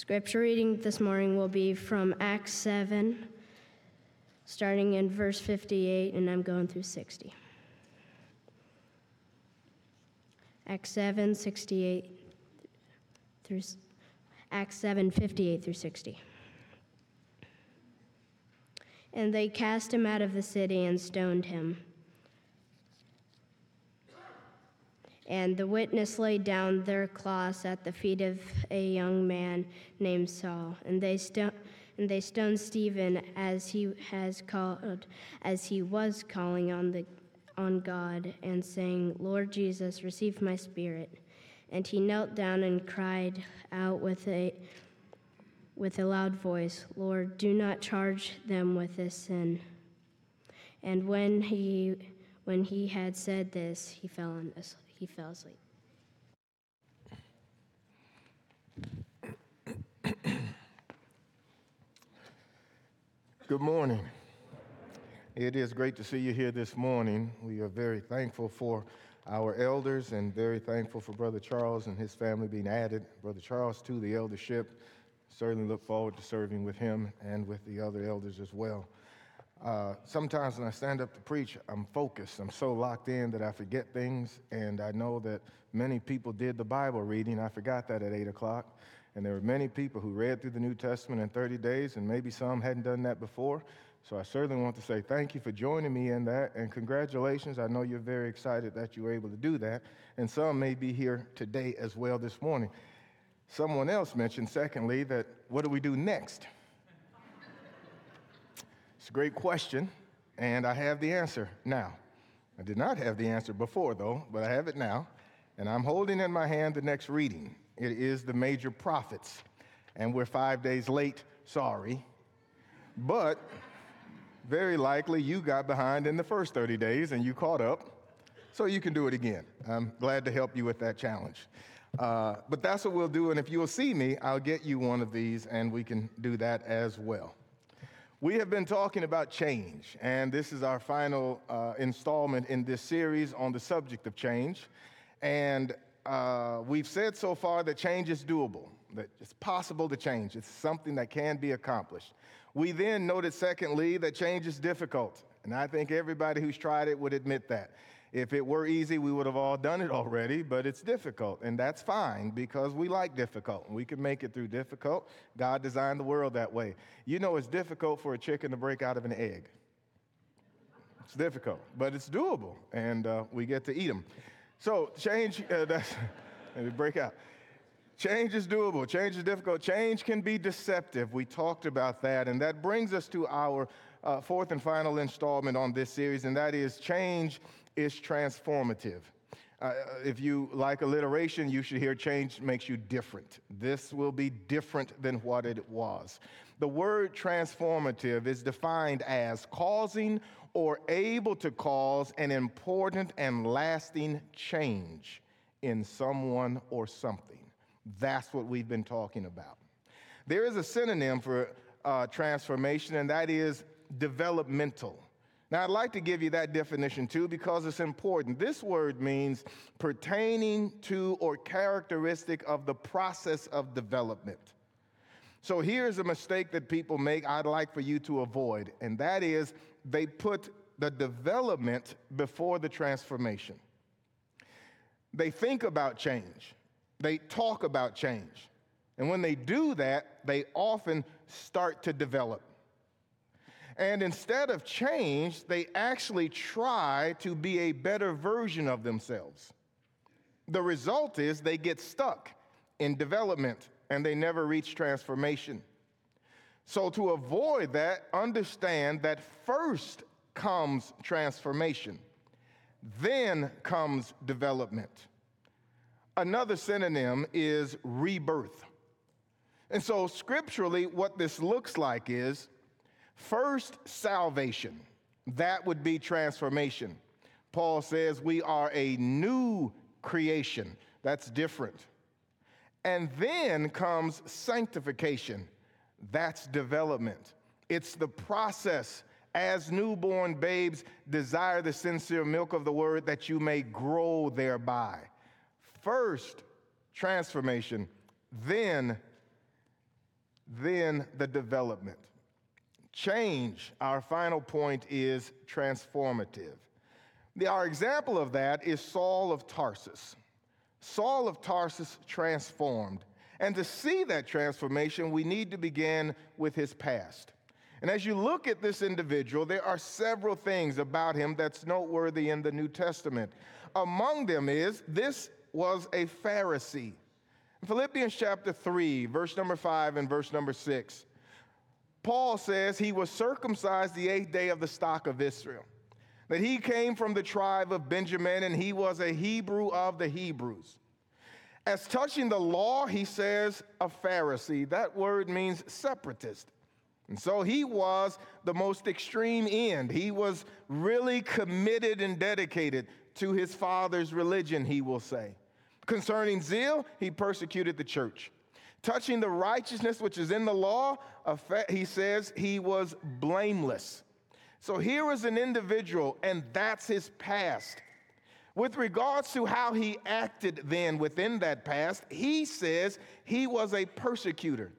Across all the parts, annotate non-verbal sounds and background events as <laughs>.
Scripture reading this morning will be from Acts 7, starting in verse 58, and I'm going through 60. Acts 7, 68 through Acts 7, 58 through 60. And they cast him out of the city and stoned him. And the witness laid down their cloths at the feet of a young man named Saul. And they, and they stoned Stephen as he has called, as he was calling on, the, on God and saying, Lord Jesus, receive my spirit. And he knelt down and cried out with a, with a loud voice, Lord, do not charge them with this sin. And when he, when he had said this, he fell on asleep he fell asleep. Good morning. It is great to see you here this morning. We are very thankful for our elders and very thankful for Brother Charles and his family being added, Brother Charles, to the eldership. Certainly look forward to serving with him and with the other elders as well. Uh, sometimes when I stand up to preach, I'm focused. I'm so locked in that I forget things. And I know that many people did the Bible reading. I forgot that at 8 o'clock. And there were many people who read through the New Testament in 30 days, and maybe some hadn't done that before. So I certainly want to say thank you for joining me in that, and congratulations. I know you're very excited that you were able to do that, and some may be here today as well this morning. Someone else mentioned, secondly, that what do we do next? It's a great question, and I have the answer now. I did not have the answer before, though, but I have it now. And I'm holding in my hand the next reading. It is the major prophets. And we're five days late, sorry. But very likely you got behind in the first 30 days and you caught up. So you can do it again. I'm glad to help you with that challenge. Uh, but that's what we'll do. And if you'll see me, I'll get you one of these and we can do that as well. We have been talking about change, and this is our final uh, installment in this series on the subject of change. And uh, we've said so far that change is doable, that it's possible to change, it's something that can be accomplished. We then noted, secondly, that change is difficult, and I think everybody who's tried it would admit that. If it were easy, we would have all done it already, but it's difficult, and that's fine because we like difficult. We can make it through difficult. God designed the world that way. You know, it's difficult for a chicken to break out of an egg. It's difficult, but it's doable, and uh, we get to eat them. So, change, uh, <laughs> that's, break out. Change is doable. Change is difficult. Change can be deceptive. We talked about that. And that brings us to our uh, fourth and final installment on this series, and that is change is transformative. Uh, if you like alliteration, you should hear change makes you different. This will be different than what it was. The word transformative is defined as causing or able to cause an important and lasting change in someone or something. That's what we've been talking about. There is a synonym for uh, transformation, and that is developmental. Now, I'd like to give you that definition too because it's important. This word means pertaining to or characteristic of the process of development. So here's a mistake that people make I'd like for you to avoid, and that is they put the development before the transformation. They think about change, they talk about change. And when they do that, they often start to develop. And instead of change, they actually try to be a better version of themselves. The result is they get stuck in development and they never reach transformation. So, to avoid that, understand that first comes transformation, then comes development. Another synonym is rebirth. And so, scripturally, what this looks like is First, salvation. That would be transformation. Paul says we are a new creation. That's different. And then comes sanctification. That's development. It's the process as newborn babes desire the sincere milk of the word that you may grow thereby. First, transformation, then then the development. Change, our final point, is transformative. Our example of that is Saul of Tarsus. Saul of Tarsus transformed. And to see that transformation, we need to begin with his past. And as you look at this individual, there are several things about him that's noteworthy in the New Testament. Among them is this was a Pharisee. In Philippians chapter 3, verse number 5 and verse number 6, Paul says he was circumcised the eighth day of the stock of Israel, that he came from the tribe of Benjamin and he was a Hebrew of the Hebrews. As touching the law, he says a Pharisee. That word means separatist. And so he was the most extreme end. He was really committed and dedicated to his father's religion, he will say. Concerning zeal, he persecuted the church. Touching the righteousness which is in the law, he says he was blameless. So here is an individual, and that's his past. With regards to how he acted then within that past, he says he was a persecutor.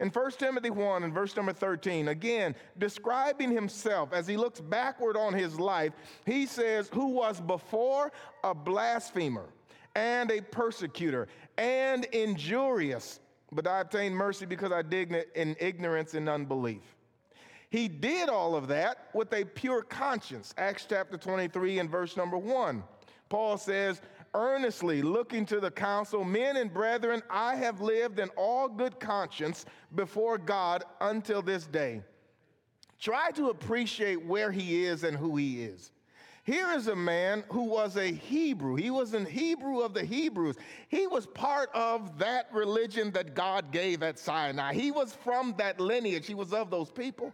In 1 Timothy 1 and verse number 13, again, describing himself as he looks backward on his life, he says, Who was before a blasphemer and a persecutor and injurious, but I obtained mercy because I did in ignorance and unbelief. He did all of that with a pure conscience. Acts chapter 23 and verse number 1. Paul says, earnestly looking to the council, Men and brethren, I have lived in all good conscience before God until this day. Try to appreciate where he is and who he is. Here is a man who was a Hebrew. He was an Hebrew of the Hebrews. He was part of that religion that God gave at Sinai. He was from that lineage, he was of those people.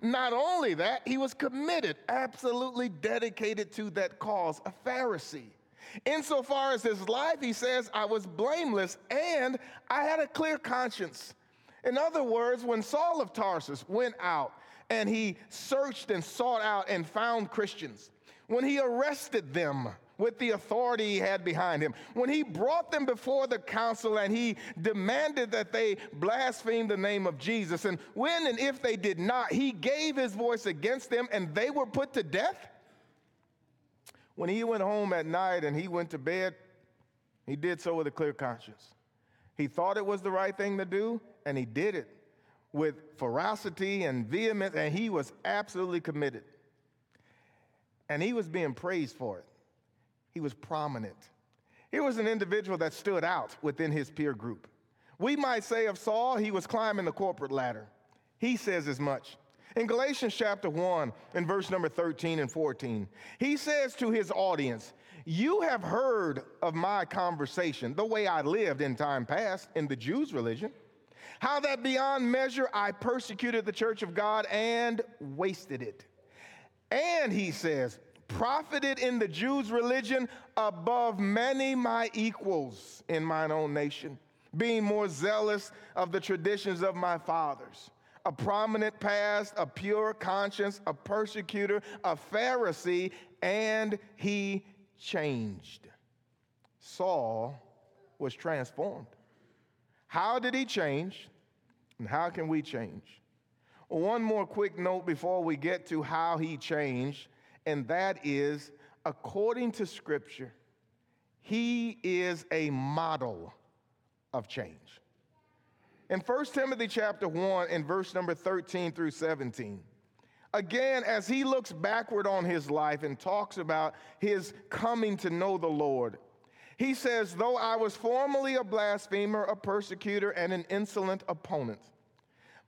Not only that, he was committed, absolutely dedicated to that cause, a Pharisee. Insofar as his life, he says, I was blameless and I had a clear conscience. In other words, when Saul of Tarsus went out and he searched and sought out and found Christians, when he arrested them with the authority he had behind him, when he brought them before the council and he demanded that they blaspheme the name of Jesus, and when and if they did not, he gave his voice against them and they were put to death. When he went home at night and he went to bed, he did so with a clear conscience. He thought it was the right thing to do, and he did it with ferocity and vehemence, and he was absolutely committed. And he was being praised for it. He was prominent. He was an individual that stood out within his peer group. We might say of Saul, he was climbing the corporate ladder. He says as much. In Galatians chapter 1, in verse number 13 and 14, he says to his audience, You have heard of my conversation, the way I lived in time past in the Jews' religion, how that beyond measure I persecuted the church of God and wasted it. And he says, profited in the Jews' religion above many my equals in mine own nation, being more zealous of the traditions of my fathers a prominent past, a pure conscience, a persecutor, a Pharisee, and he changed. Saul was transformed. How did he change? And how can we change? One more quick note before we get to how he changed, and that is according to Scripture, he is a model of change. In 1 Timothy chapter 1 and verse number 13 through 17, again, as he looks backward on his life and talks about his coming to know the Lord, he says, Though I was formerly a blasphemer, a persecutor, and an insolent opponent,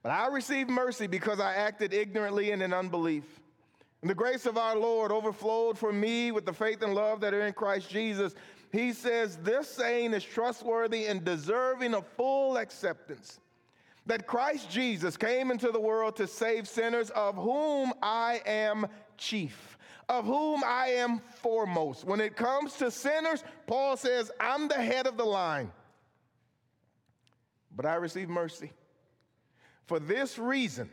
but I received mercy because I acted ignorantly and in unbelief. And the grace of our Lord overflowed for me with the faith and love that are in Christ Jesus he says this saying is trustworthy and deserving of full acceptance that Christ Jesus came into the world to save sinners, of whom I am chief, of whom I am foremost. When it comes to sinners, Paul says, I'm the head of the line. But I receive mercy. For this reason,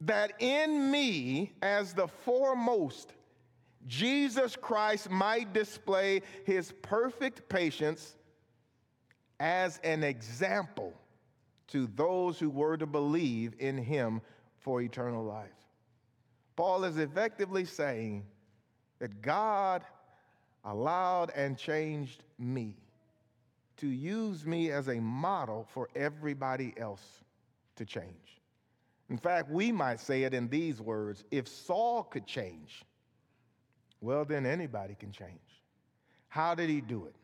that in me, as the foremost, Jesus Christ might display his perfect patience as an example to those who were to believe in him for eternal life. Paul is effectively saying that God allowed and changed me to use me as a model for everybody else to change. In fact, we might say it in these words if Saul could change, well, then anybody can change. How did he do it?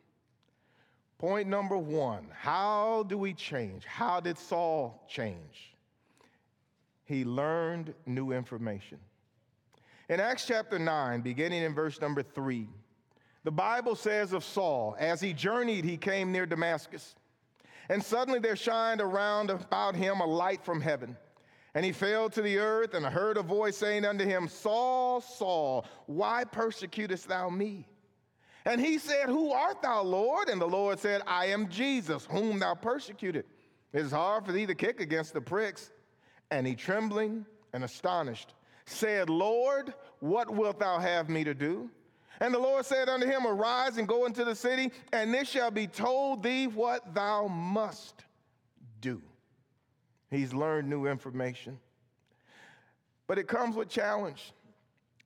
Point number one how do we change? How did Saul change? He learned new information. In Acts chapter 9, beginning in verse number 3, the Bible says of Saul, as he journeyed, he came near Damascus. And suddenly there shined around about him a light from heaven. And he fell to the earth and heard a voice saying unto him, Saul, Saul, why persecutest thou me? And he said, Who art thou, Lord? And the Lord said, I am Jesus, whom thou persecuted. It is hard for thee to kick against the pricks. And he, trembling and astonished, said, Lord, what wilt thou have me to do? And the Lord said unto him, Arise and go into the city, and this shall be told thee what thou must do. He's learned new information. But it comes with challenge.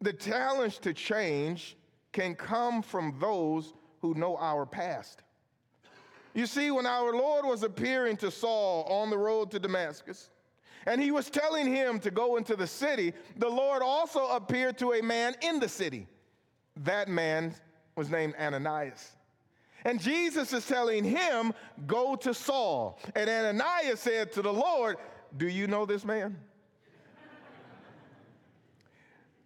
The challenge to change can come from those who know our past. You see, when our Lord was appearing to Saul on the road to Damascus, and he was telling him to go into the city, the Lord also appeared to a man in the city. That man was named Ananias. And Jesus is telling him, Go to Saul. And Ananias said to the Lord, Do you know this man?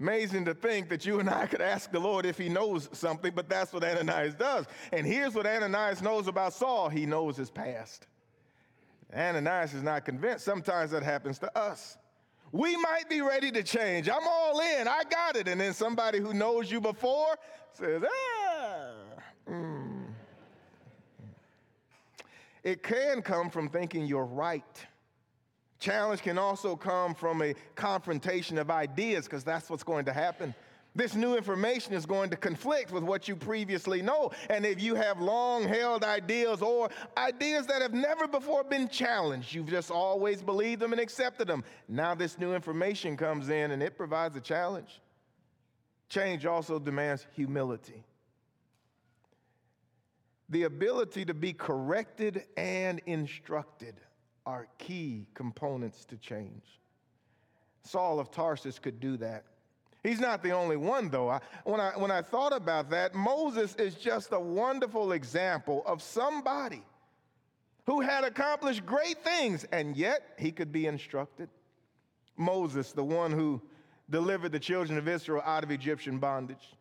Amazing to think that you and I could ask the Lord if he knows something, but that's what Ananias does. And here's what Ananias knows about Saul he knows his past. Ananias is not convinced. Sometimes that happens to us. We might be ready to change. I'm all in. I got it. And then somebody who knows you before says, ah. Mm. It can come from thinking you're right. Challenge can also come from a confrontation of ideas because that's what's going to happen. This new information is going to conflict with what you previously know. And if you have long held ideas or ideas that have never before been challenged, you've just always believed them and accepted them. Now, this new information comes in and it provides a challenge. Change also demands humility. The ability to be corrected and instructed are key components to change. Saul of Tarsus could do that. He's not the only one, though. I, when, I, when I thought about that, Moses is just a wonderful example of somebody who had accomplished great things, and yet he could be instructed. Moses, the one who delivered the children of Israel out of Egyptian bondage.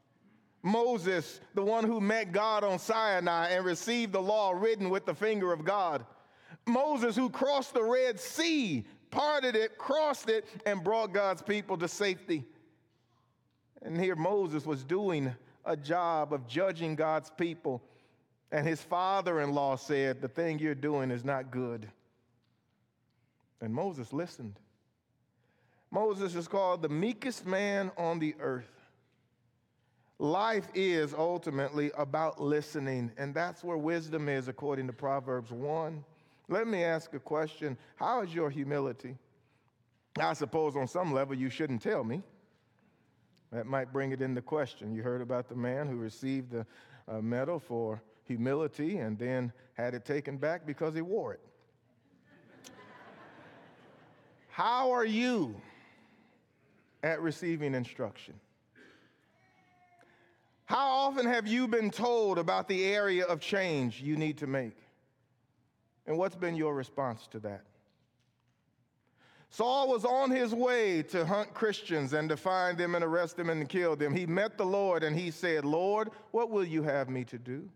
Moses, the one who met God on Sinai and received the law written with the finger of God. Moses, who crossed the Red Sea, parted it, crossed it, and brought God's people to safety. And here Moses was doing a job of judging God's people. And his father in law said, The thing you're doing is not good. And Moses listened. Moses is called the meekest man on the earth. Life is ultimately about listening, and that's where wisdom is, according to Proverbs 1. Let me ask a question How is your humility? I suppose on some level you shouldn't tell me. That might bring it into question. You heard about the man who received the uh, medal for humility and then had it taken back because he wore it. How are you at receiving instruction? How often have you been told about the area of change you need to make? And what's been your response to that? Saul was on his way to hunt Christians and to find them and arrest them and kill them. He met the Lord and he said, Lord, what will you have me to do?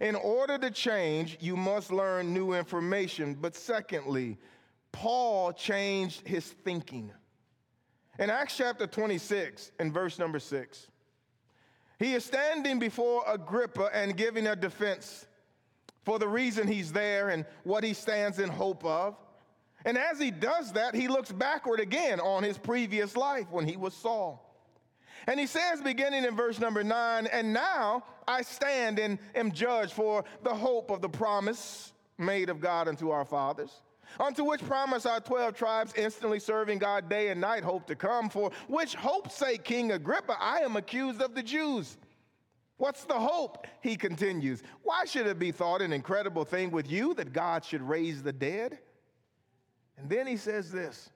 In order to change, you must learn new information. But secondly, Paul changed his thinking. In Acts chapter 26, in verse number 6, he is standing before Agrippa and giving a defense for the reason he's there and what he stands in hope of. And as he does that, he looks backward again on his previous life when he was Saul. And he says, beginning in verse number nine, and now I stand and am judged for the hope of the promise made of God unto our fathers, Unto which promise our 12 tribes, instantly serving God day and night, hope to come. For which hope, say King Agrippa, I am accused of the Jews. What's the hope? He continues. Why should it be thought an incredible thing with you that God should raise the dead? And then he says this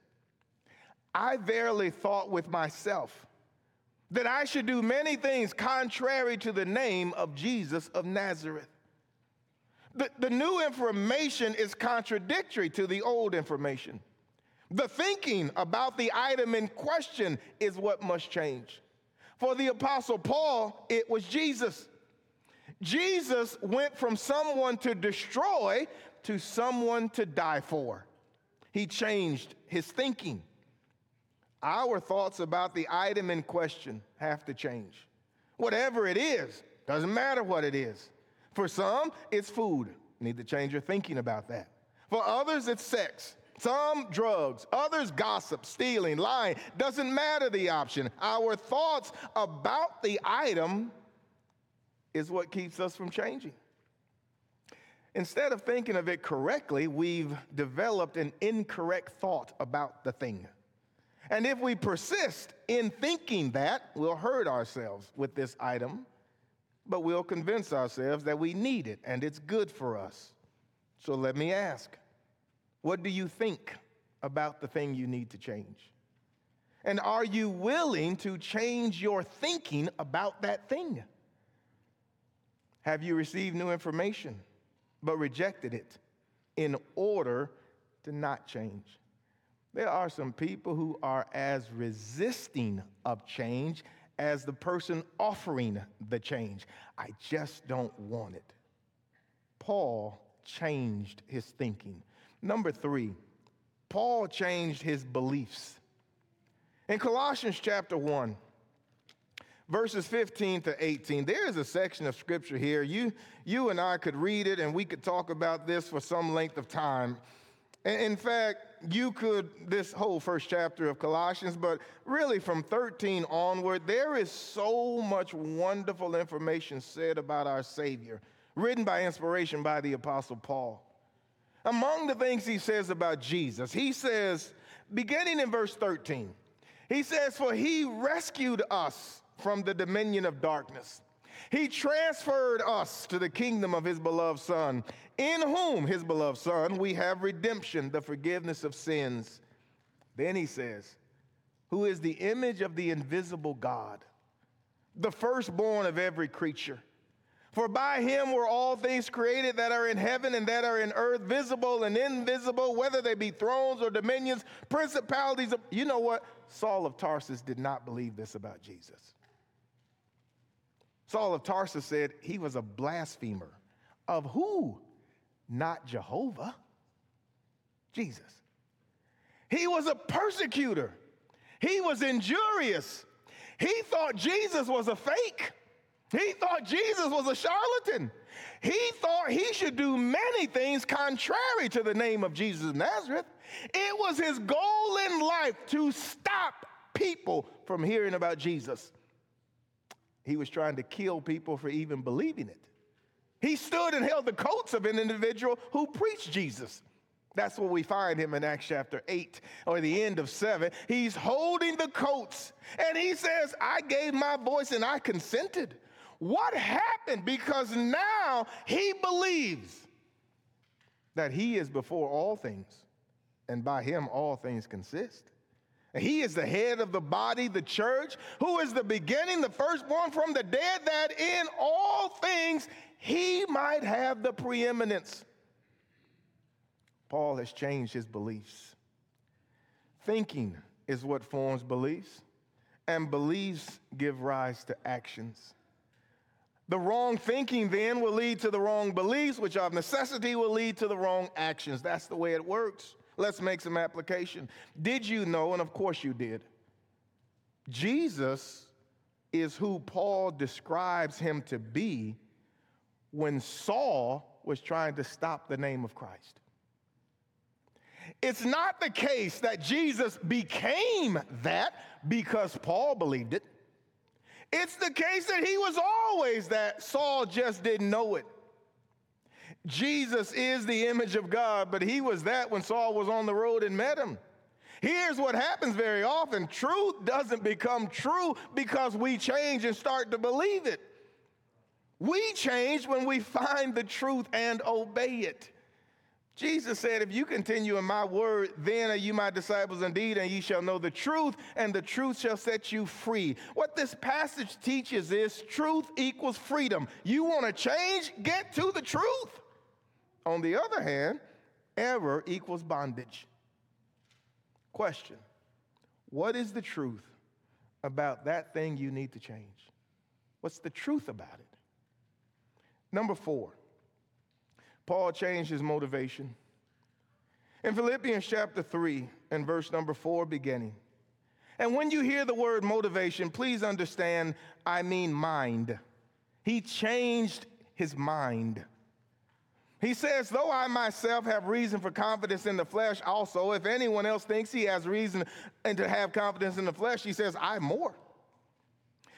I verily thought with myself that I should do many things contrary to the name of Jesus of Nazareth. The, the new information is contradictory to the old information. The thinking about the item in question is what must change. For the Apostle Paul, it was Jesus. Jesus went from someone to destroy to someone to die for. He changed his thinking. Our thoughts about the item in question have to change. Whatever it is, doesn't matter what it is. For some, it's food. You need to change your thinking about that. For others, it's sex. Some drugs, others gossip, stealing, lying. Doesn't matter the option. Our thoughts about the item is what keeps us from changing. Instead of thinking of it correctly, we've developed an incorrect thought about the thing. And if we persist in thinking that, we'll hurt ourselves with this item, but we'll convince ourselves that we need it and it's good for us. So let me ask what do you think about the thing you need to change? And are you willing to change your thinking about that thing? Have you received new information but rejected it in order to not change? There are some people who are as resisting of change as the person offering the change. I just don't want it. Paul changed his thinking. Number three, Paul changed his beliefs. In Colossians chapter 1, verses 15 to 18, there is a section of scripture here. You, you and I could read it and we could talk about this for some length of time. In fact, you could, this whole first chapter of Colossians, but really from 13 onward, there is so much wonderful information said about our Savior, written by inspiration by the Apostle Paul. Among the things he says about Jesus, he says, beginning in verse 13, he says, For he rescued us from the dominion of darkness. He transferred us to the kingdom of his beloved Son, in whom, his beloved Son, we have redemption, the forgiveness of sins. Then he says, Who is the image of the invisible God, the firstborn of every creature. For by him were all things created that are in heaven and that are in earth, visible and invisible, whether they be thrones or dominions, principalities. Of, you know what? Saul of Tarsus did not believe this about Jesus. Saul of Tarsus said he was a blasphemer. Of who? Not Jehovah, Jesus. He was a persecutor, he was injurious. He thought Jesus was a fake. He thought Jesus was a charlatan. He thought he should do many things contrary to the name of Jesus of Nazareth. It was his goal in life to stop people from hearing about Jesus. He was trying to kill people for even believing it. He stood and held the coats of an individual who preached Jesus. That's what we find him in Acts chapter 8 or the end of 7. He's holding the coats and he says, I gave my voice and I consented. What happened? Because now he believes that he is before all things, and by him all things consist. He is the head of the body, the church, who is the beginning, the firstborn from the dead, that in all things he might have the preeminence. Paul has changed his beliefs. Thinking is what forms beliefs, and beliefs give rise to actions. The wrong thinking then will lead to the wrong beliefs, which of necessity will lead to the wrong actions. That's the way it works. Let's make some application. Did you know, and of course you did, Jesus is who Paul describes him to be when Saul was trying to stop the name of Christ. It's not the case that Jesus became that because Paul believed it. It's the case that he was always that, Saul just didn't know it. Jesus is the image of God, but he was that when Saul was on the road and met him. Here's what happens very often truth doesn't become true because we change and start to believe it. We change when we find the truth and obey it. Jesus said, If you continue in my word, then are you my disciples indeed, and ye shall know the truth, and the truth shall set you free. What this passage teaches is truth equals freedom. You want to change? Get to the truth. On the other hand, error equals bondage. Question What is the truth about that thing you need to change? What's the truth about it? Number four, Paul changed his motivation. In Philippians chapter 3 and verse number 4 beginning. And when you hear the word motivation, please understand I mean mind. He changed his mind. He says, Though I myself have reason for confidence in the flesh, also, if anyone else thinks he has reason and to have confidence in the flesh, he says, I more.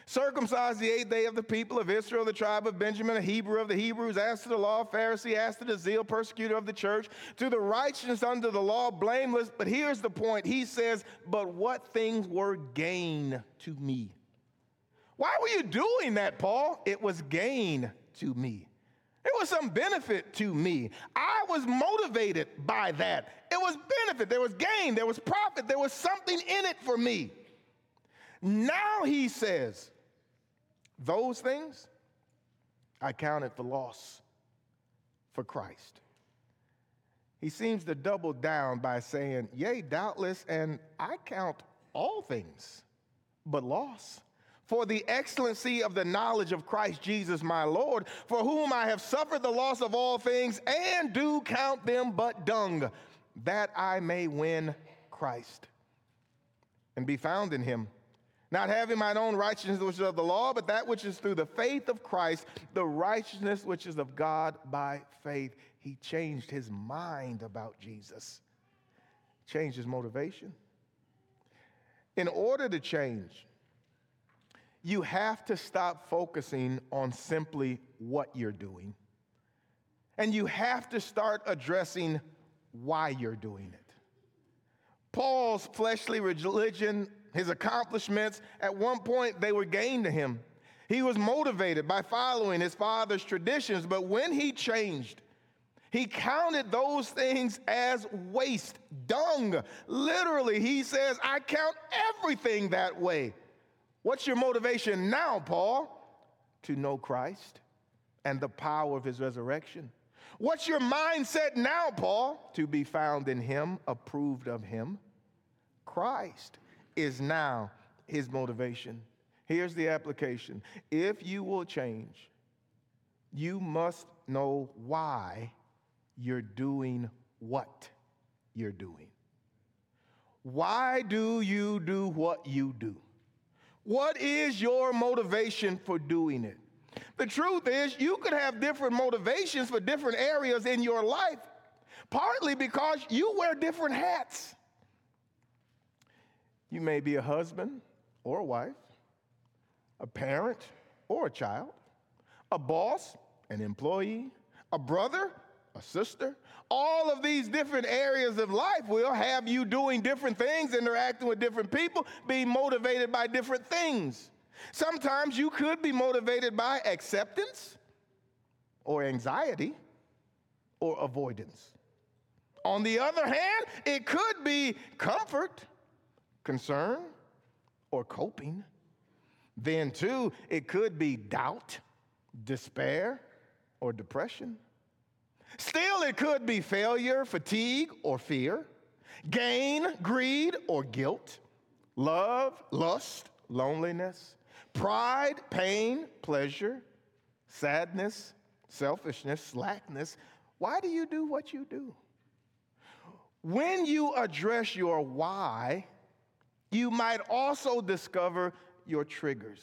Circumcised the eighth day of the people of Israel, the tribe of Benjamin, a Hebrew of the Hebrews, as to the law, Pharisee, as to the zeal, persecutor of the church, to the righteousness under the law, blameless. But here's the point He says, But what things were gain to me? Why were you doing that, Paul? It was gain to me. It was some benefit to me. I was motivated by that. It was benefit. There was gain. There was profit. There was something in it for me. Now he says, those things I counted for loss for Christ. He seems to double down by saying, Yea, doubtless, and I count all things but loss for the excellency of the knowledge of Christ Jesus my Lord, for whom I have suffered the loss of all things, and do count them but dung, that I may win Christ and be found in him. Not having mine own righteousness, which is of the law, but that which is through the faith of Christ, the righteousness which is of God by faith. He changed his mind about Jesus, changed his motivation. In order to change, you have to stop focusing on simply what you're doing. And you have to start addressing why you're doing it. Paul's fleshly religion, his accomplishments, at one point they were gain to him. He was motivated by following his father's traditions, but when he changed, he counted those things as waste, dung. Literally, he says, I count everything that way. What's your motivation now, Paul? To know Christ and the power of his resurrection. What's your mindset now, Paul? To be found in him, approved of him. Christ is now his motivation. Here's the application if you will change, you must know why you're doing what you're doing. Why do you do what you do? What is your motivation for doing it? The truth is, you could have different motivations for different areas in your life, partly because you wear different hats. You may be a husband or a wife, a parent or a child, a boss, an employee, a brother, a sister. All of these different areas of life will have you doing different things, interacting with different people, being motivated by different things. Sometimes you could be motivated by acceptance or anxiety or avoidance. On the other hand, it could be comfort, concern, or coping. Then, too, it could be doubt, despair, or depression. Still, it could be failure, fatigue, or fear, gain, greed, or guilt, love, lust, loneliness, pride, pain, pleasure, sadness, selfishness, slackness. Why do you do what you do? When you address your why, you might also discover your triggers.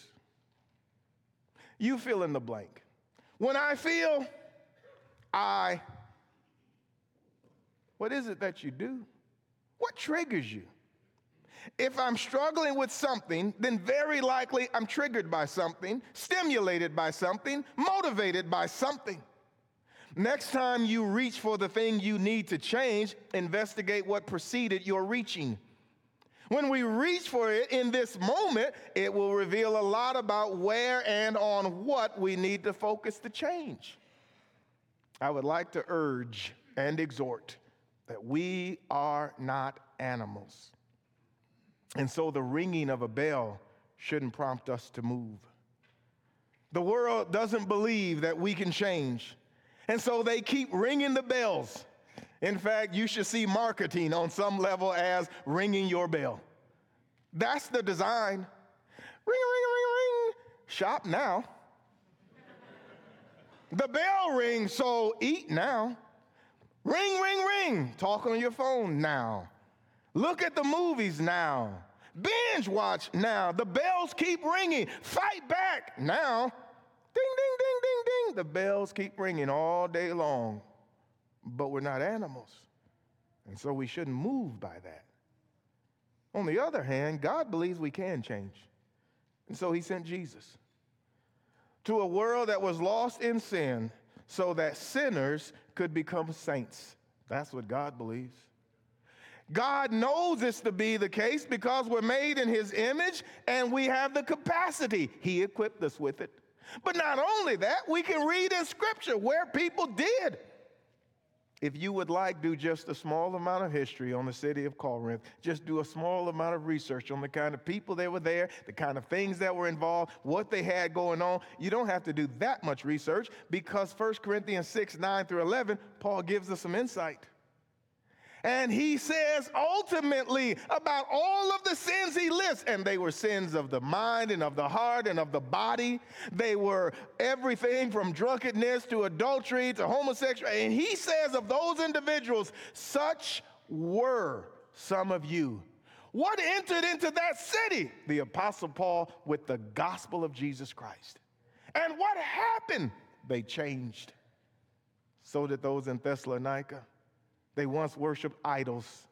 You fill in the blank. When I feel, I. What is it that you do? What triggers you? If I'm struggling with something, then very likely I'm triggered by something, stimulated by something, motivated by something. Next time you reach for the thing you need to change, investigate what preceded your reaching. When we reach for it in this moment, it will reveal a lot about where and on what we need to focus the change. I would like to urge and exhort that we are not animals. And so the ringing of a bell shouldn't prompt us to move. The world doesn't believe that we can change. And so they keep ringing the bells. In fact, you should see marketing on some level as ringing your bell. That's the design. Ring, ring, ring, ring. Shop now. The bell rings, so eat now. Ring, ring, ring. Talk on your phone now. Look at the movies now. Binge watch now. The bells keep ringing. Fight back now. Ding, ding, ding, ding, ding. The bells keep ringing all day long. But we're not animals. And so we shouldn't move by that. On the other hand, God believes we can change. And so he sent Jesus to a world that was lost in sin so that sinners could become saints. That's what God believes. God knows this to be the case because we're made in his image and we have the capacity. He equipped us with it. But not only that, we can read in scripture where people did. If you would like, do just a small amount of history on the city of Corinth. Just do a small amount of research on the kind of people that were there, the kind of things that were involved, what they had going on. You don't have to do that much research because 1 Corinthians 6 9 through 11, Paul gives us some insight. And he says ultimately about all of the sins he lists, and they were sins of the mind and of the heart and of the body. They were everything from drunkenness to adultery to homosexuality. And he says of those individuals, such were some of you. What entered into that city? The Apostle Paul with the gospel of Jesus Christ. And what happened? They changed. So did those in Thessalonica. They once worshiped idols.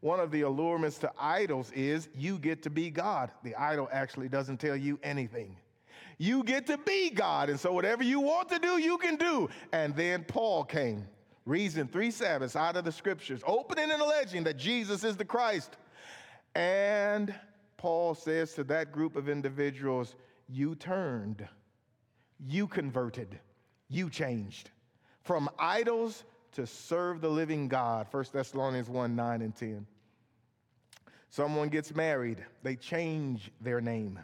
One of the allurements to idols is you get to be God. The idol actually doesn't tell you anything. You get to be God. And so whatever you want to do, you can do. And then Paul came, reasoned three Sabbaths out of the scriptures, opening and alleging that Jesus is the Christ. And Paul says to that group of individuals, You turned, you converted, you changed from idols to serve the living God. 1 Thessalonians 1 9 and 10. Someone gets married, they change their name.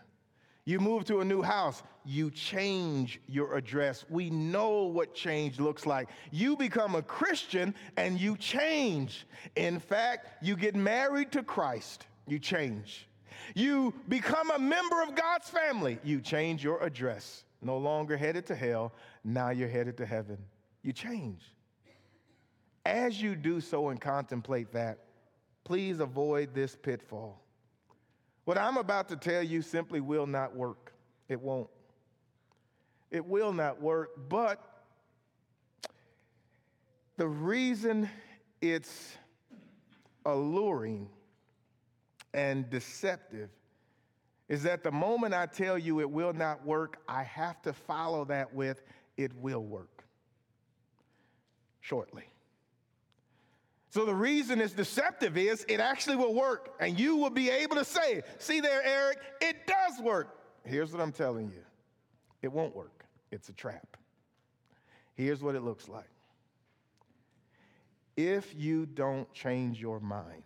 You move to a new house, you change your address. We know what change looks like. You become a Christian and you change. In fact, you get married to Christ, you change. You become a member of God's family, you change your address. No longer headed to hell, now you're headed to heaven. You change. As you do so and contemplate that, please avoid this pitfall. What I'm about to tell you simply will not work. It won't. It will not work, but the reason it's alluring and deceptive is that the moment I tell you it will not work, I have to follow that with it will work shortly. So the reason it's deceptive is it actually will work, and you will be able to say, See there, Eric, it does work. Here's what I'm telling you it won't work, it's a trap. Here's what it looks like. If you don't change your mind,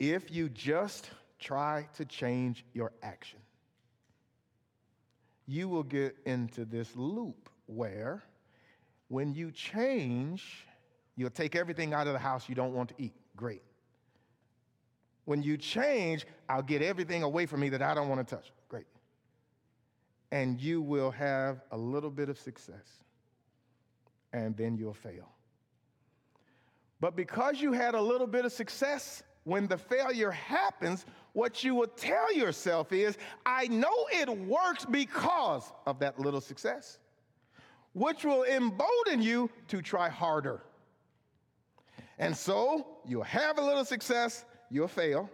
if you just try to change your action, you will get into this loop where when you change, You'll take everything out of the house you don't want to eat. Great. When you change, I'll get everything away from me that I don't want to touch. Great. And you will have a little bit of success, and then you'll fail. But because you had a little bit of success, when the failure happens, what you will tell yourself is, I know it works because of that little success, which will embolden you to try harder. And so you'll have a little success, you'll fail.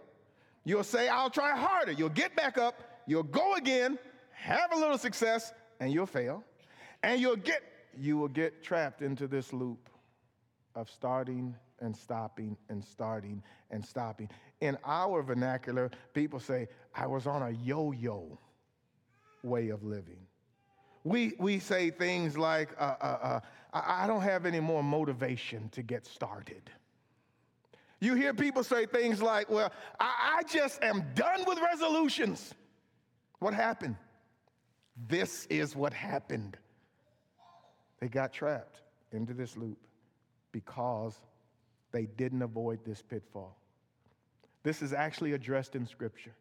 You'll say, I'll try harder. You'll get back up, you'll go again, have a little success, and you'll fail. And you'll get you will get trapped into this loop of starting and stopping and starting and stopping. In our vernacular, people say, I was on a yo yo way of living. We, we say things like, uh, uh, uh, I don't have any more motivation to get started. You hear people say things like, Well, I, I just am done with resolutions. What happened? This is what happened. They got trapped into this loop because they didn't avoid this pitfall. This is actually addressed in Scripture.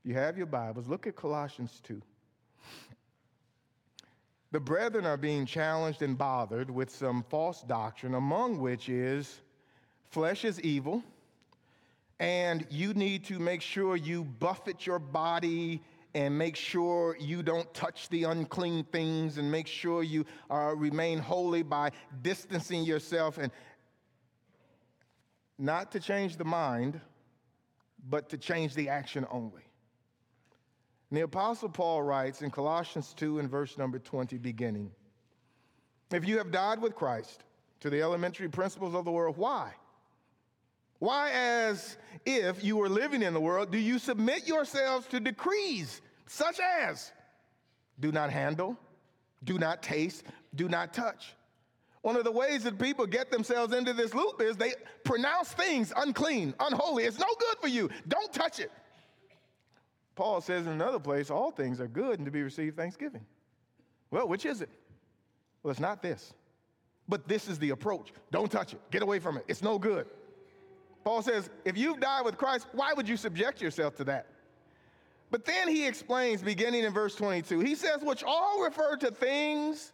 If you have your Bibles, look at Colossians 2. The brethren are being challenged and bothered with some false doctrine, among which is flesh is evil, and you need to make sure you buffet your body and make sure you don't touch the unclean things and make sure you uh, remain holy by distancing yourself and not to change the mind, but to change the action only. And the Apostle Paul writes in Colossians 2 and verse number 20, beginning, If you have died with Christ to the elementary principles of the world, why? Why, as if you were living in the world, do you submit yourselves to decrees such as do not handle, do not taste, do not touch? One of the ways that people get themselves into this loop is they pronounce things unclean, unholy. It's no good for you. Don't touch it. Paul says in another place, all things are good and to be received thanksgiving. Well, which is it? Well, it's not this. But this is the approach. Don't touch it. Get away from it. It's no good. Paul says, if you've died with Christ, why would you subject yourself to that? But then he explains, beginning in verse 22, he says, which all refer to things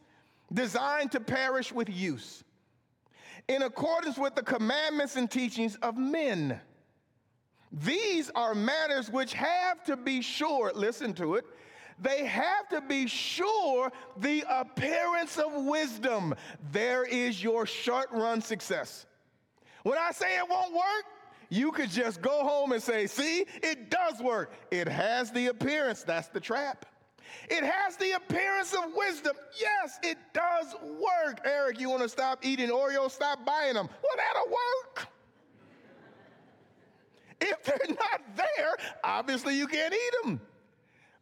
designed to perish with use, in accordance with the commandments and teachings of men these are matters which have to be sure, listen to it, they have to be sure the appearance of wisdom. There is your short run success. When I say it won't work, you could just go home and say, see, it does work. It has the appearance. That's the trap. It has the appearance of wisdom. Yes, it does work. Eric, you want to stop eating Oreos? Stop buying them. Well, that'll work. If they're not there, obviously you can't eat them.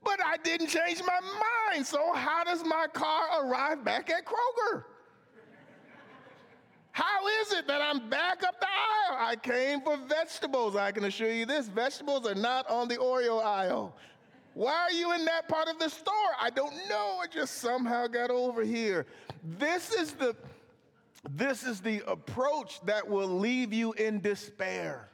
But I didn't change my mind. So, how does my car arrive back at Kroger? How is it that I'm back up the aisle? I came for vegetables. I can assure you this vegetables are not on the Oreo aisle. Why are you in that part of the store? I don't know. I just somehow got over here. This is the this is the approach that will leave you in despair.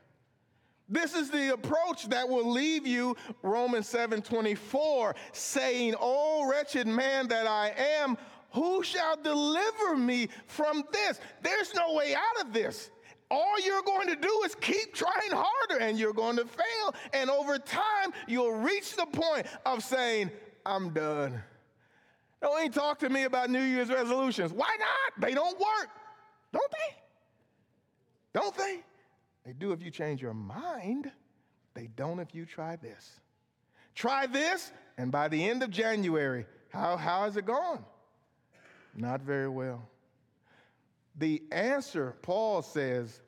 This is the approach that will leave you, Romans 7 24, saying, Oh, wretched man that I am, who shall deliver me from this? There's no way out of this. All you're going to do is keep trying harder and you're going to fail. And over time, you'll reach the point of saying, I'm done. Don't even talk to me about New Year's resolutions. Why not? They don't work. Don't they? Don't they? They do if you change your mind, they don't if you try this. Try this, and by the end of January, how, how is it going? Not very well. The answer, Paul says,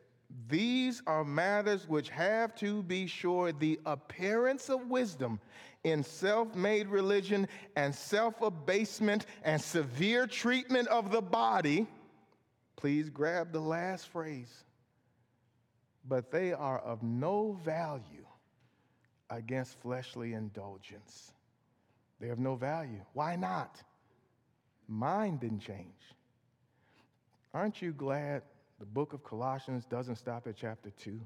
these are matters which have to be sure the appearance of wisdom in self made religion and self abasement and severe treatment of the body. Please grab the last phrase but they are of no value against fleshly indulgence. They have no value. Why not? Mine didn't change. Aren't you glad the book of Colossians doesn't stop at chapter 2?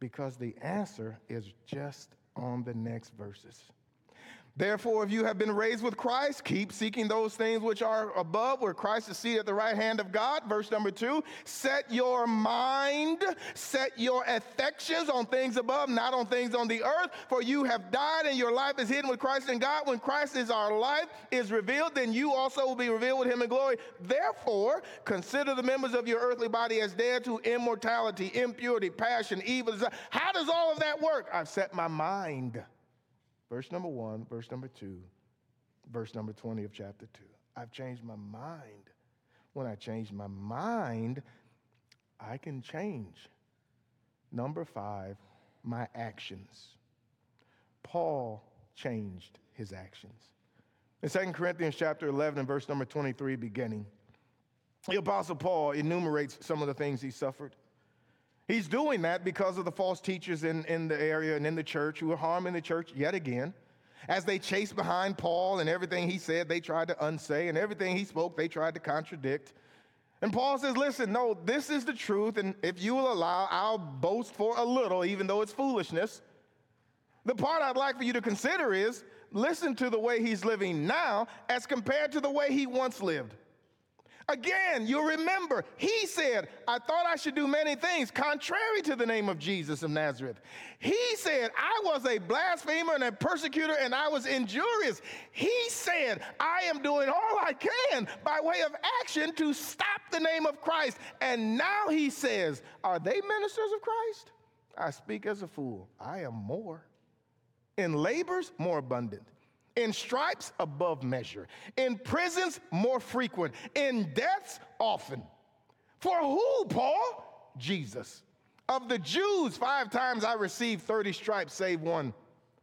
Because the answer is just on the next verses. Therefore, if you have been raised with Christ, keep seeking those things which are above, where Christ is seated at the right hand of God. Verse number two set your mind, set your affections on things above, not on things on the earth. For you have died, and your life is hidden with Christ in God. When Christ is our life, is revealed, then you also will be revealed with him in glory. Therefore, consider the members of your earthly body as dead to immortality, impurity, passion, evil. How does all of that work? I've set my mind Verse number one, verse number two, verse number 20 of chapter two. I've changed my mind. When I change my mind, I can change. Number five, my actions. Paul changed his actions. In 2 Corinthians chapter 11 and verse number 23 beginning, the apostle Paul enumerates some of the things he suffered. He's doing that because of the false teachers in, in the area and in the church who are harming the church yet again. As they chased behind Paul and everything he said, they tried to unsay, and everything he spoke, they tried to contradict. And Paul says, Listen, no, this is the truth, and if you will allow, I'll boast for a little, even though it's foolishness. The part I'd like for you to consider is listen to the way he's living now as compared to the way he once lived. Again, you remember, he said, I thought I should do many things contrary to the name of Jesus of Nazareth. He said, I was a blasphemer and a persecutor and I was injurious. He said, I am doing all I can by way of action to stop the name of Christ. And now he says, Are they ministers of Christ? I speak as a fool. I am more. In labors, more abundant in stripes above measure, in prisons more frequent, in deaths often. For who, Paul? Jesus. Of the Jews, five times I received 30 stripes, save one.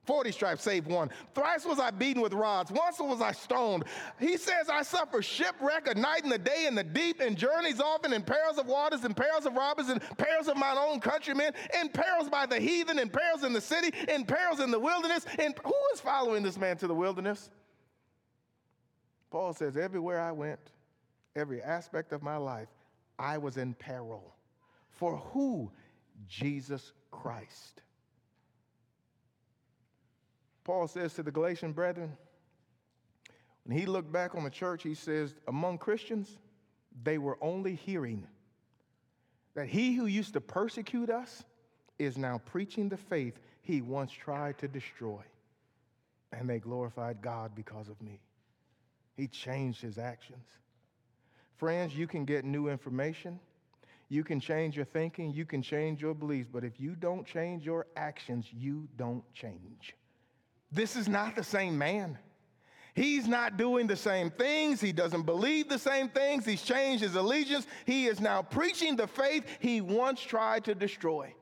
40 stripes, save one. Thrice was I beaten with rods. Once was I stoned. He says, I suffer shipwreck a night and a day in the deep, and journeys often, in perils of waters, and perils of robbers, and perils of mine own countrymen, in perils by the heathen, in perils in the city, in perils in the wilderness. And who is following this man to the wilderness? Paul says, Everywhere I went, every aspect of my life, I was in peril. For who? Jesus Christ. Paul says to the Galatian brethren, when he looked back on the church, he says, among Christians, they were only hearing that he who used to persecute us is now preaching the faith he once tried to destroy. And they glorified God because of me. He changed his actions. Friends, you can get new information. You can change your thinking. You can change your beliefs. But if you don't change your actions, you don't change. This is not the same man. He's not doing the same things. He doesn't believe the same things. He's changed his allegiance. He is now preaching the faith he once tried to destroy.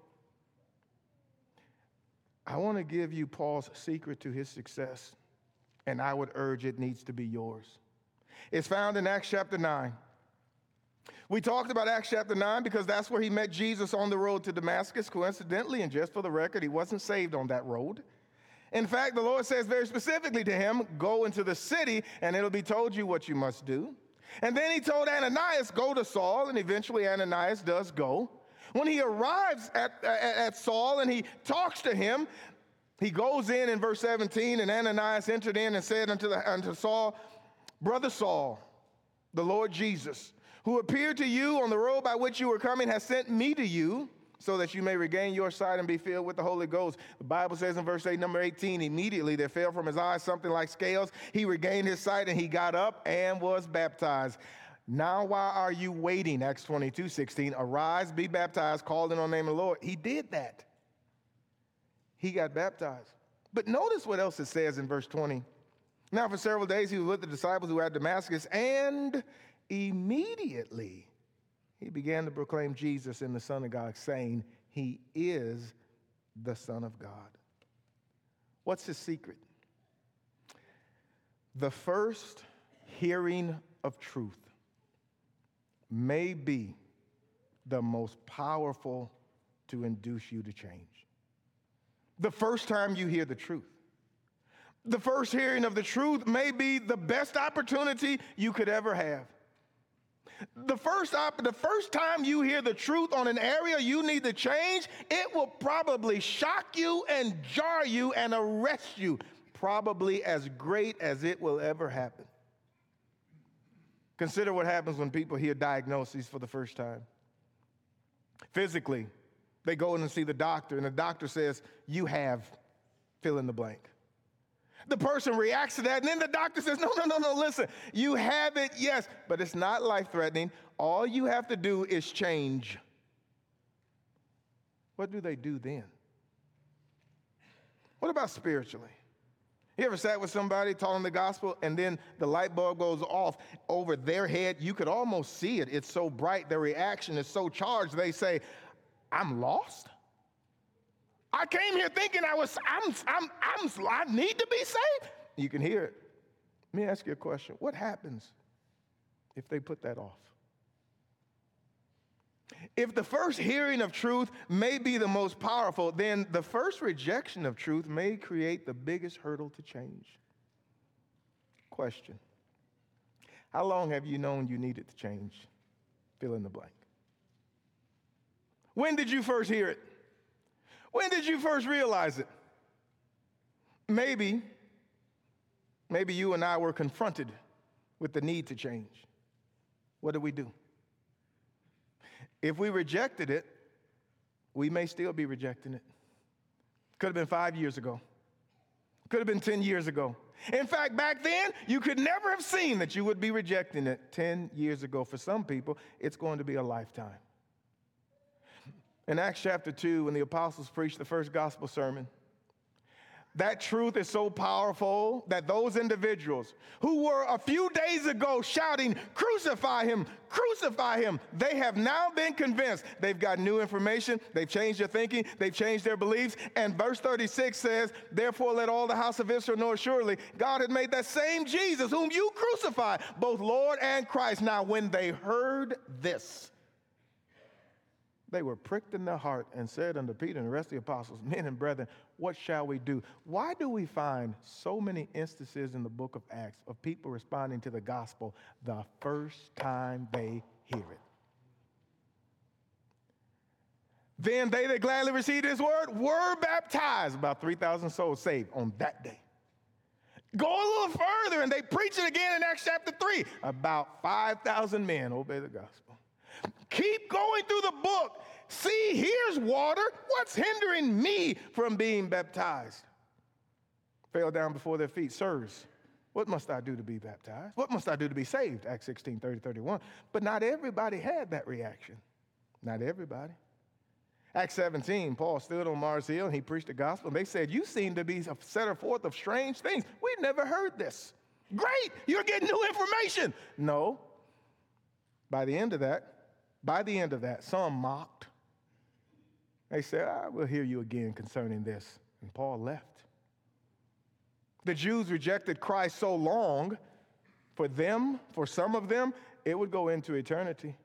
I want to give you Paul's secret to his success, and I would urge it needs to be yours. It's found in Acts chapter 9. We talked about Acts chapter 9 because that's where he met Jesus on the road to Damascus. Coincidentally, and just for the record, he wasn't saved on that road. In fact, the Lord says very specifically to him, Go into the city, and it'll be told you what you must do. And then he told Ananias, Go to Saul, and eventually Ananias does go. When he arrives at, at, Saul and he talks to him, he goes in in verse 17, and Ananias entered in and said unto, the, unto Saul, Brother Saul, the Lord Jesus, who appeared to you on the road by which you were coming, has sent me to you so that you may regain your sight and be filled with the Holy Ghost. The Bible says in verse 8, number 18, immediately there fell from his eyes something like scales. He regained his sight and he got up and was baptized. Now, why are you waiting? Acts 22, 16. Arise, be baptized, call in on the name of the Lord. He did that. He got baptized. But notice what else it says in verse 20. Now, for several days, he was with the disciples who were at Damascus, and immediately he began to proclaim Jesus in the synagogue, saying, He is the Son of God. What's his secret? The first hearing of truth may be the most powerful to induce you to change. The first time you hear the truth. The first hearing of the truth may be the best opportunity you could ever have. The first, op- the first time you hear the truth on an area you need to change, it will probably shock you and jar you and arrest you, probably as great as it will ever happen. Consider what happens when people hear diagnoses for the first time. Physically, they go in and see the doctor, and the doctor says, You have fill in the blank. The person reacts to that, and then the doctor says, No, no, no, no, listen, you have it, yes, but it's not life threatening. All you have to do is change. What do they do then? What about spiritually? You ever sat with somebody telling the gospel and then the light bulb goes off over their head? You could almost see it. It's so bright, their reaction is so charged. They say, I'm lost. I came here thinking I was, I'm, I'm, I'm, I need to be saved. You can hear it. Let me ask you a question. What happens if they put that off? If the first hearing of truth may be the most powerful, then the first rejection of truth may create the biggest hurdle to change. Question How long have you known you needed to change? Fill in the blank. When did you first hear it? When did you first realize it? Maybe, maybe you and I were confronted with the need to change. What did we do? If we rejected it, we may still be rejecting it. Could have been five years ago, could have been 10 years ago. In fact, back then, you could never have seen that you would be rejecting it 10 years ago. For some people, it's going to be a lifetime. In Acts chapter 2, when the apostles preached the first gospel sermon, that truth is so powerful that those individuals who were a few days ago shouting, Crucify him, crucify him, they have now been convinced. They've got new information, they've changed their thinking, they've changed their beliefs. And verse 36 says, Therefore, let all the house of Israel know surely God had made that same Jesus, whom you crucified, both Lord and Christ. Now, when they heard this, they were pricked in their heart and said unto Peter and the rest of the apostles, Men and brethren, what shall we do? Why do we find so many instances in the book of Acts of people responding to the gospel the first time they hear it? Then they that gladly received his word were baptized. About 3,000 souls saved on that day. Go a little further, and they preach it again in Acts chapter 3. About 5,000 men obey the gospel. Keep going through the book. See, here's water. What's hindering me from being baptized? Fell down before their feet. Sirs, what must I do to be baptized? What must I do to be saved? Acts 16, 30, 31. But not everybody had that reaction. Not everybody. Acts 17, Paul stood on Mars Hill and he preached the gospel. And they said, You seem to be a setter forth of strange things. We've never heard this. Great, you're getting new information. No. By the end of that, by the end of that, some mocked. They said, ah, I will hear you again concerning this. And Paul left. The Jews rejected Christ so long, for them, for some of them, it would go into eternity.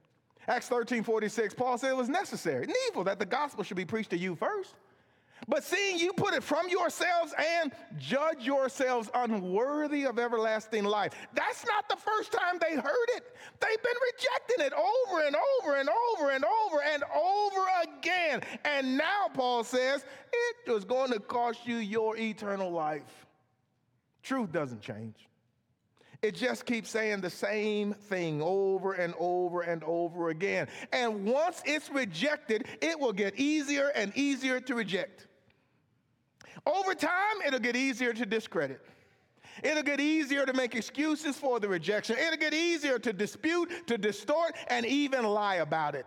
Acts 13 46, Paul said it was necessary, needful that the gospel should be preached to you first. But seeing you put it from yourselves and judge yourselves unworthy of everlasting life. That's not the first time they heard it. They've been rejecting it over and over and over and over and over again. And now Paul says it was going to cost you your eternal life. Truth doesn't change. It just keeps saying the same thing over and over and over again. And once it's rejected, it will get easier and easier to reject. Over time, it'll get easier to discredit. It'll get easier to make excuses for the rejection. It'll get easier to dispute, to distort, and even lie about it.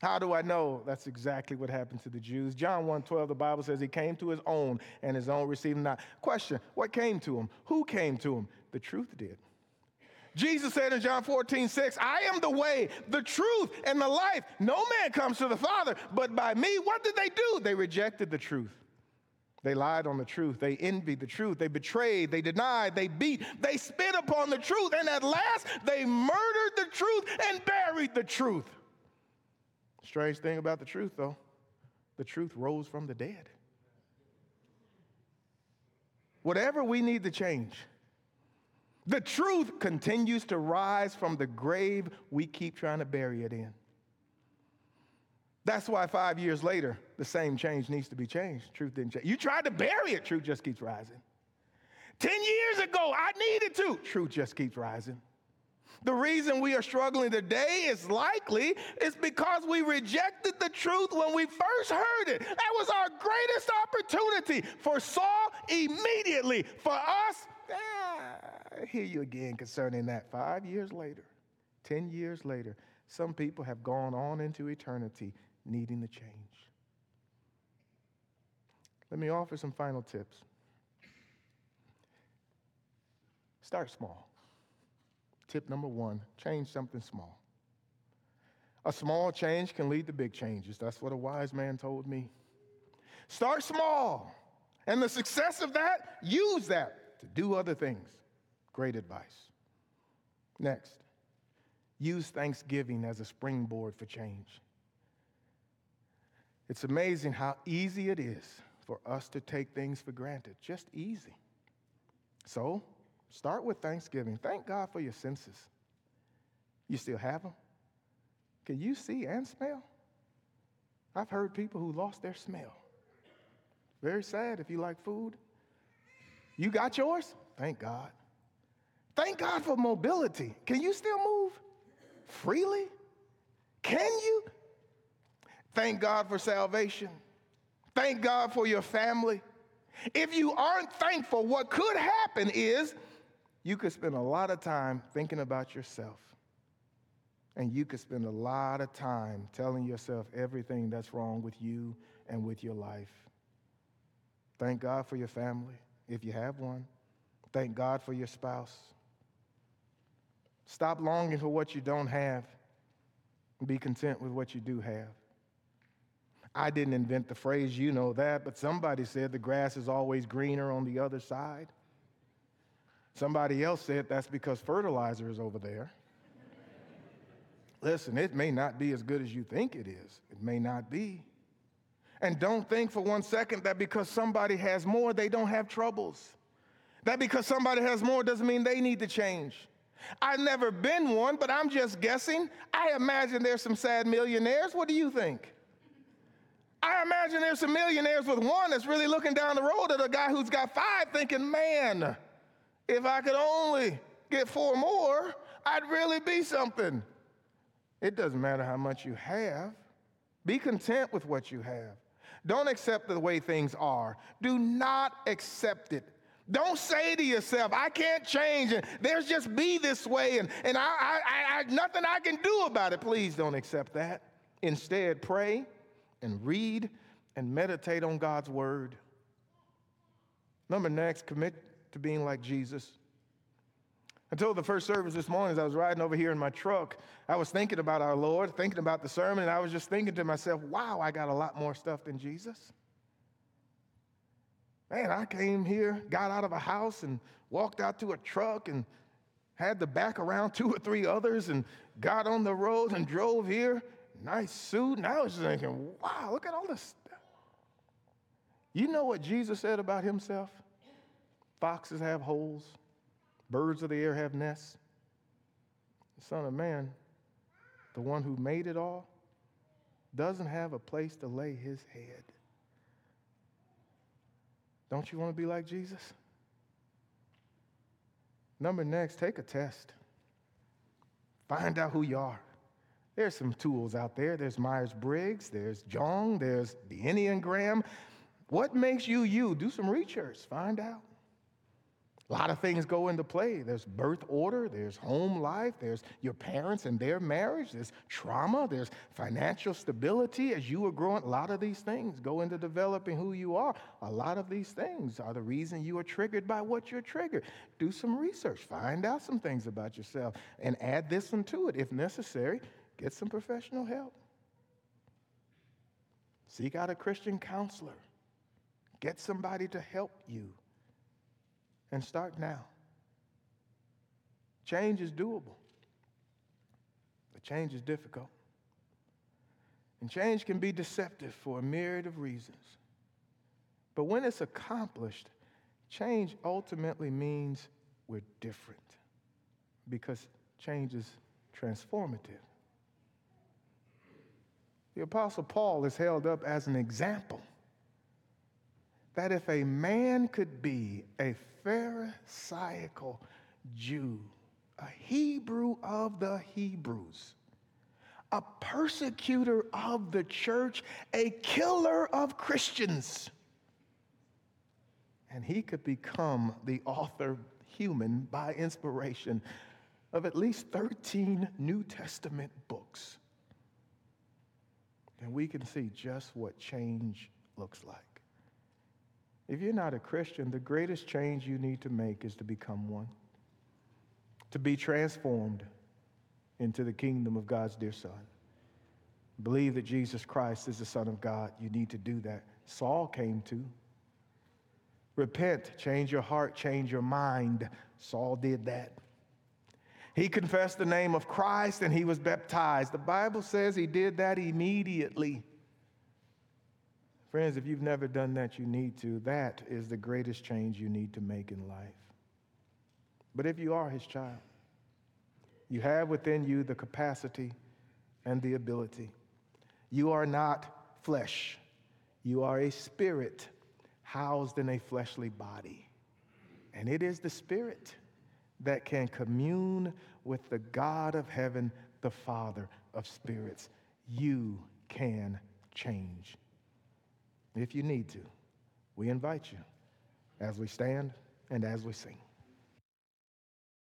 How do I know? That's exactly what happened to the Jews. John 1:12, the Bible says he came to his own, and his own received not. Question: What came to him? Who came to him? The truth did. Jesus said in John 14, 6, I am the way, the truth, and the life. No man comes to the Father but by me. What did they do? They rejected the truth. They lied on the truth. They envied the truth. They betrayed. They denied. They beat. They spit upon the truth. And at last, they murdered the truth and buried the truth. Strange thing about the truth, though, the truth rose from the dead. Whatever we need to change, the truth continues to rise from the grave we keep trying to bury it in. That's why five years later, the same change needs to be changed. Truth didn't change. You tried to bury it, truth just keeps rising. 10 years ago, I needed to. Truth just keeps rising. The reason we are struggling today is likely is because we rejected the truth when we first heard it. That was our greatest opportunity. For Saul, immediately. For us, ah, I hear you again concerning that. Five years later, 10 years later, some people have gone on into eternity needing to change. Let me offer some final tips. Start small. Tip number one change something small. A small change can lead to big changes. That's what a wise man told me. Start small. And the success of that, use that to do other things. Great advice. Next, use Thanksgiving as a springboard for change. It's amazing how easy it is for us to take things for granted, just easy. So, start with Thanksgiving. Thank God for your senses. You still have them? Can you see and smell? I've heard people who lost their smell. Very sad if you like food. You got yours? Thank God. Thank God for mobility. Can you still move freely? Can you? Thank God for salvation. Thank God for your family. If you aren't thankful, what could happen is you could spend a lot of time thinking about yourself. And you could spend a lot of time telling yourself everything that's wrong with you and with your life. Thank God for your family, if you have one. Thank God for your spouse. Stop longing for what you don't have. Be content with what you do have. I didn't invent the phrase, you know that, but somebody said the grass is always greener on the other side. Somebody else said that's because fertilizer is over there. Listen, it may not be as good as you think it is. It may not be. And don't think for one second that because somebody has more, they don't have troubles. That because somebody has more doesn't mean they need to change. I've never been one, but I'm just guessing. I imagine there's some sad millionaires. What do you think? I imagine there's some millionaires with one that's really looking down the road at a guy who's got five thinking, man, if I could only get four more, I'd really be something. It doesn't matter how much you have. Be content with what you have. Don't accept the way things are. Do not accept it. Don't say to yourself, I can't change, and there's just be this way, and, and I, I, I, nothing I can do about it. Please don't accept that. Instead, pray and read and meditate on God's word. Number next, commit to being like Jesus. Until the first service this morning, as I was riding over here in my truck, I was thinking about our Lord, thinking about the sermon, and I was just thinking to myself, wow, I got a lot more stuff than Jesus. Man, I came here, got out of a house, and walked out to a truck and had the back around two or three others and got on the road and drove here. Nice suit. Now I was thinking, wow, look at all this stuff. You know what Jesus said about himself? Foxes have holes, Birds of the air have nests. The Son of Man, the one who made it all, doesn't have a place to lay his head. Don't you want to be like Jesus? Number next, take a test. Find out who you are. There's some tools out there. There's Myers Briggs, there's Jung, there's the Enneagram. What makes you you? Do some research, find out. A lot of things go into play. There's birth order, there's home life, there's your parents and their marriage, there's trauma, there's financial stability as you were growing. A lot of these things go into developing who you are. A lot of these things are the reason you are triggered by what you're triggered. Do some research, find out some things about yourself, and add this one to it if necessary. Get some professional help. Seek out a Christian counselor. Get somebody to help you and start now. Change is doable, but change is difficult. And change can be deceptive for a myriad of reasons. But when it's accomplished, change ultimately means we're different because change is transformative. The Apostle Paul is held up as an example that if a man could be a Pharisaical Jew, a Hebrew of the Hebrews, a persecutor of the church, a killer of Christians. And he could become the author, human, by inspiration of at least 13 New Testament books. And we can see just what change looks like. If you're not a Christian, the greatest change you need to make is to become one. to be transformed into the kingdom of God's dear Son. Believe that Jesus Christ is the Son of God. You need to do that. Saul came to. Repent, change your heart, change your mind. Saul did that. He confessed the name of Christ and he was baptized. The Bible says he did that immediately. Friends, if you've never done that, you need to. That is the greatest change you need to make in life. But if you are his child, you have within you the capacity and the ability. You are not flesh, you are a spirit housed in a fleshly body. And it is the spirit that can commune with the God of heaven, the Father of spirits. You can change. If you need to, we invite you as we stand and as we sing.